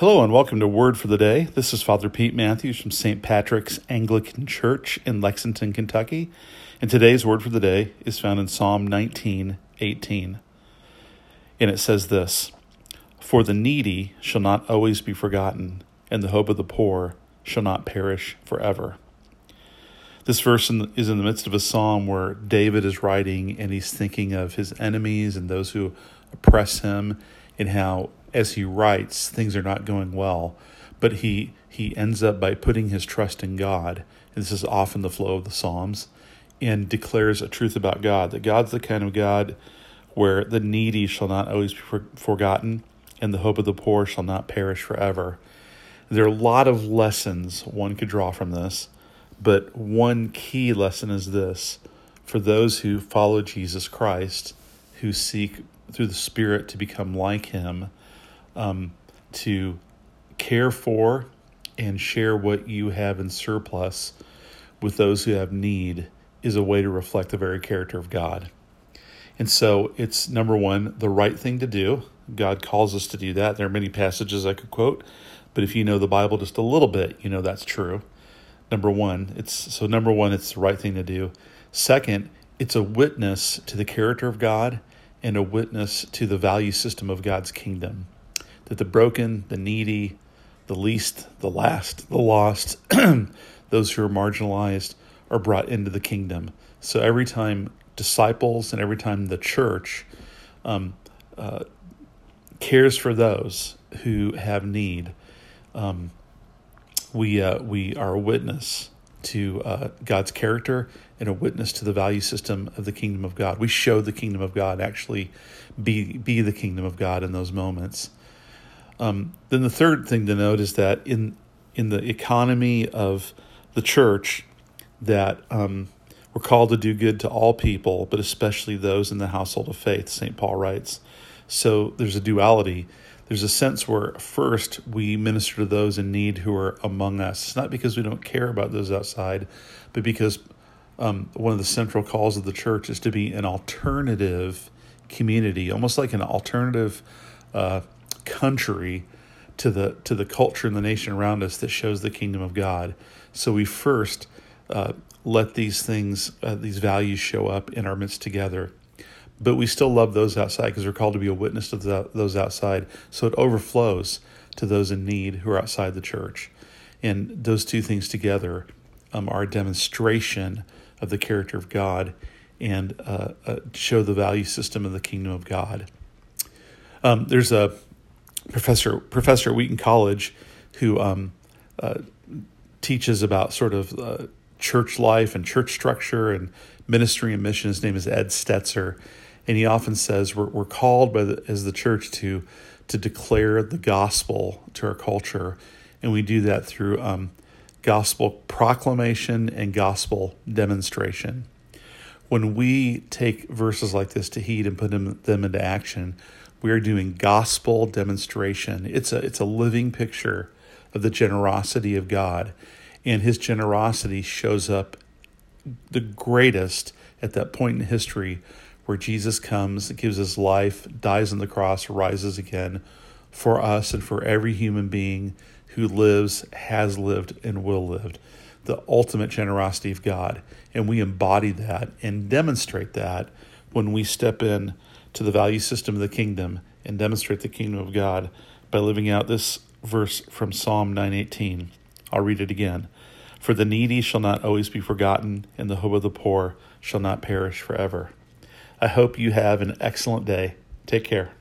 Hello and welcome to Word for the Day. This is Father Pete Matthews from St. Patrick's Anglican Church in Lexington, Kentucky. And today's Word for the Day is found in Psalm 19 18. And it says this For the needy shall not always be forgotten, and the hope of the poor shall not perish forever. This verse is in the midst of a psalm where David is writing and he's thinking of his enemies and those who oppress him and how as he writes, things are not going well, but he he ends up by putting his trust in God. And this is often the flow of the Psalms, and declares a truth about God that God's the kind of God where the needy shall not always be forgotten, and the hope of the poor shall not perish forever. There are a lot of lessons one could draw from this, but one key lesson is this for those who follow Jesus Christ, who seek through the Spirit to become like Him um, to care for and share what you have in surplus with those who have need is a way to reflect the very character of God. And so it's number one, the right thing to do. God calls us to do that. There are many passages I could quote, but if you know the Bible just a little bit, you know that's true. Number one, it's so number one, it's the right thing to do. Second, it's a witness to the character of God and a witness to the value system of God's kingdom that the broken, the needy, the least, the last, the lost, those who are marginalized are brought into the kingdom. So every time disciples and every time the church um, uh, cares for those who have need, um, we uh, we are a witness to uh, God's character and a witness to the value system of the kingdom of God. We show the kingdom of God actually be be the kingdom of God in those moments. Um, then the third thing to note is that in in the economy of the church, that um, we're called to do good to all people, but especially those in the household of faith. St. Paul writes. So there's a duality. There's a sense where first we minister to those in need who are among us. It's not because we don't care about those outside, but because um, one of the central calls of the church is to be an alternative community, almost like an alternative. Uh, country to the to the culture and the nation around us that shows the kingdom of God. So we first uh, let these things, uh, these values, show up in our midst together. But we still love those outside because we're called to be a witness to the, those outside. So it overflows to those in need who are outside the church. And those two things together um, are a demonstration of the character of God and uh, uh show the value system of the kingdom of God. Um, there's a professor professor at Wheaton College who um, uh, teaches about sort of uh, church life and church structure and ministry and mission. His name is Ed Stetzer, and he often says we're, we're called by the, as the church to to declare the gospel to our culture, and we do that through um, gospel proclamation and gospel demonstration. When we take verses like this to heed and put them, them into action, we are doing gospel demonstration. It's a it's a living picture of the generosity of God, and His generosity shows up the greatest at that point in history where Jesus comes, gives His life, dies on the cross, rises again for us and for every human being who lives, has lived, and will live. The ultimate generosity of God, and we embody that and demonstrate that when we step in to the value system of the kingdom and demonstrate the kingdom of God by living out this verse from Psalm 918. I'll read it again. For the needy shall not always be forgotten, and the hope of the poor shall not perish forever. I hope you have an excellent day. Take care.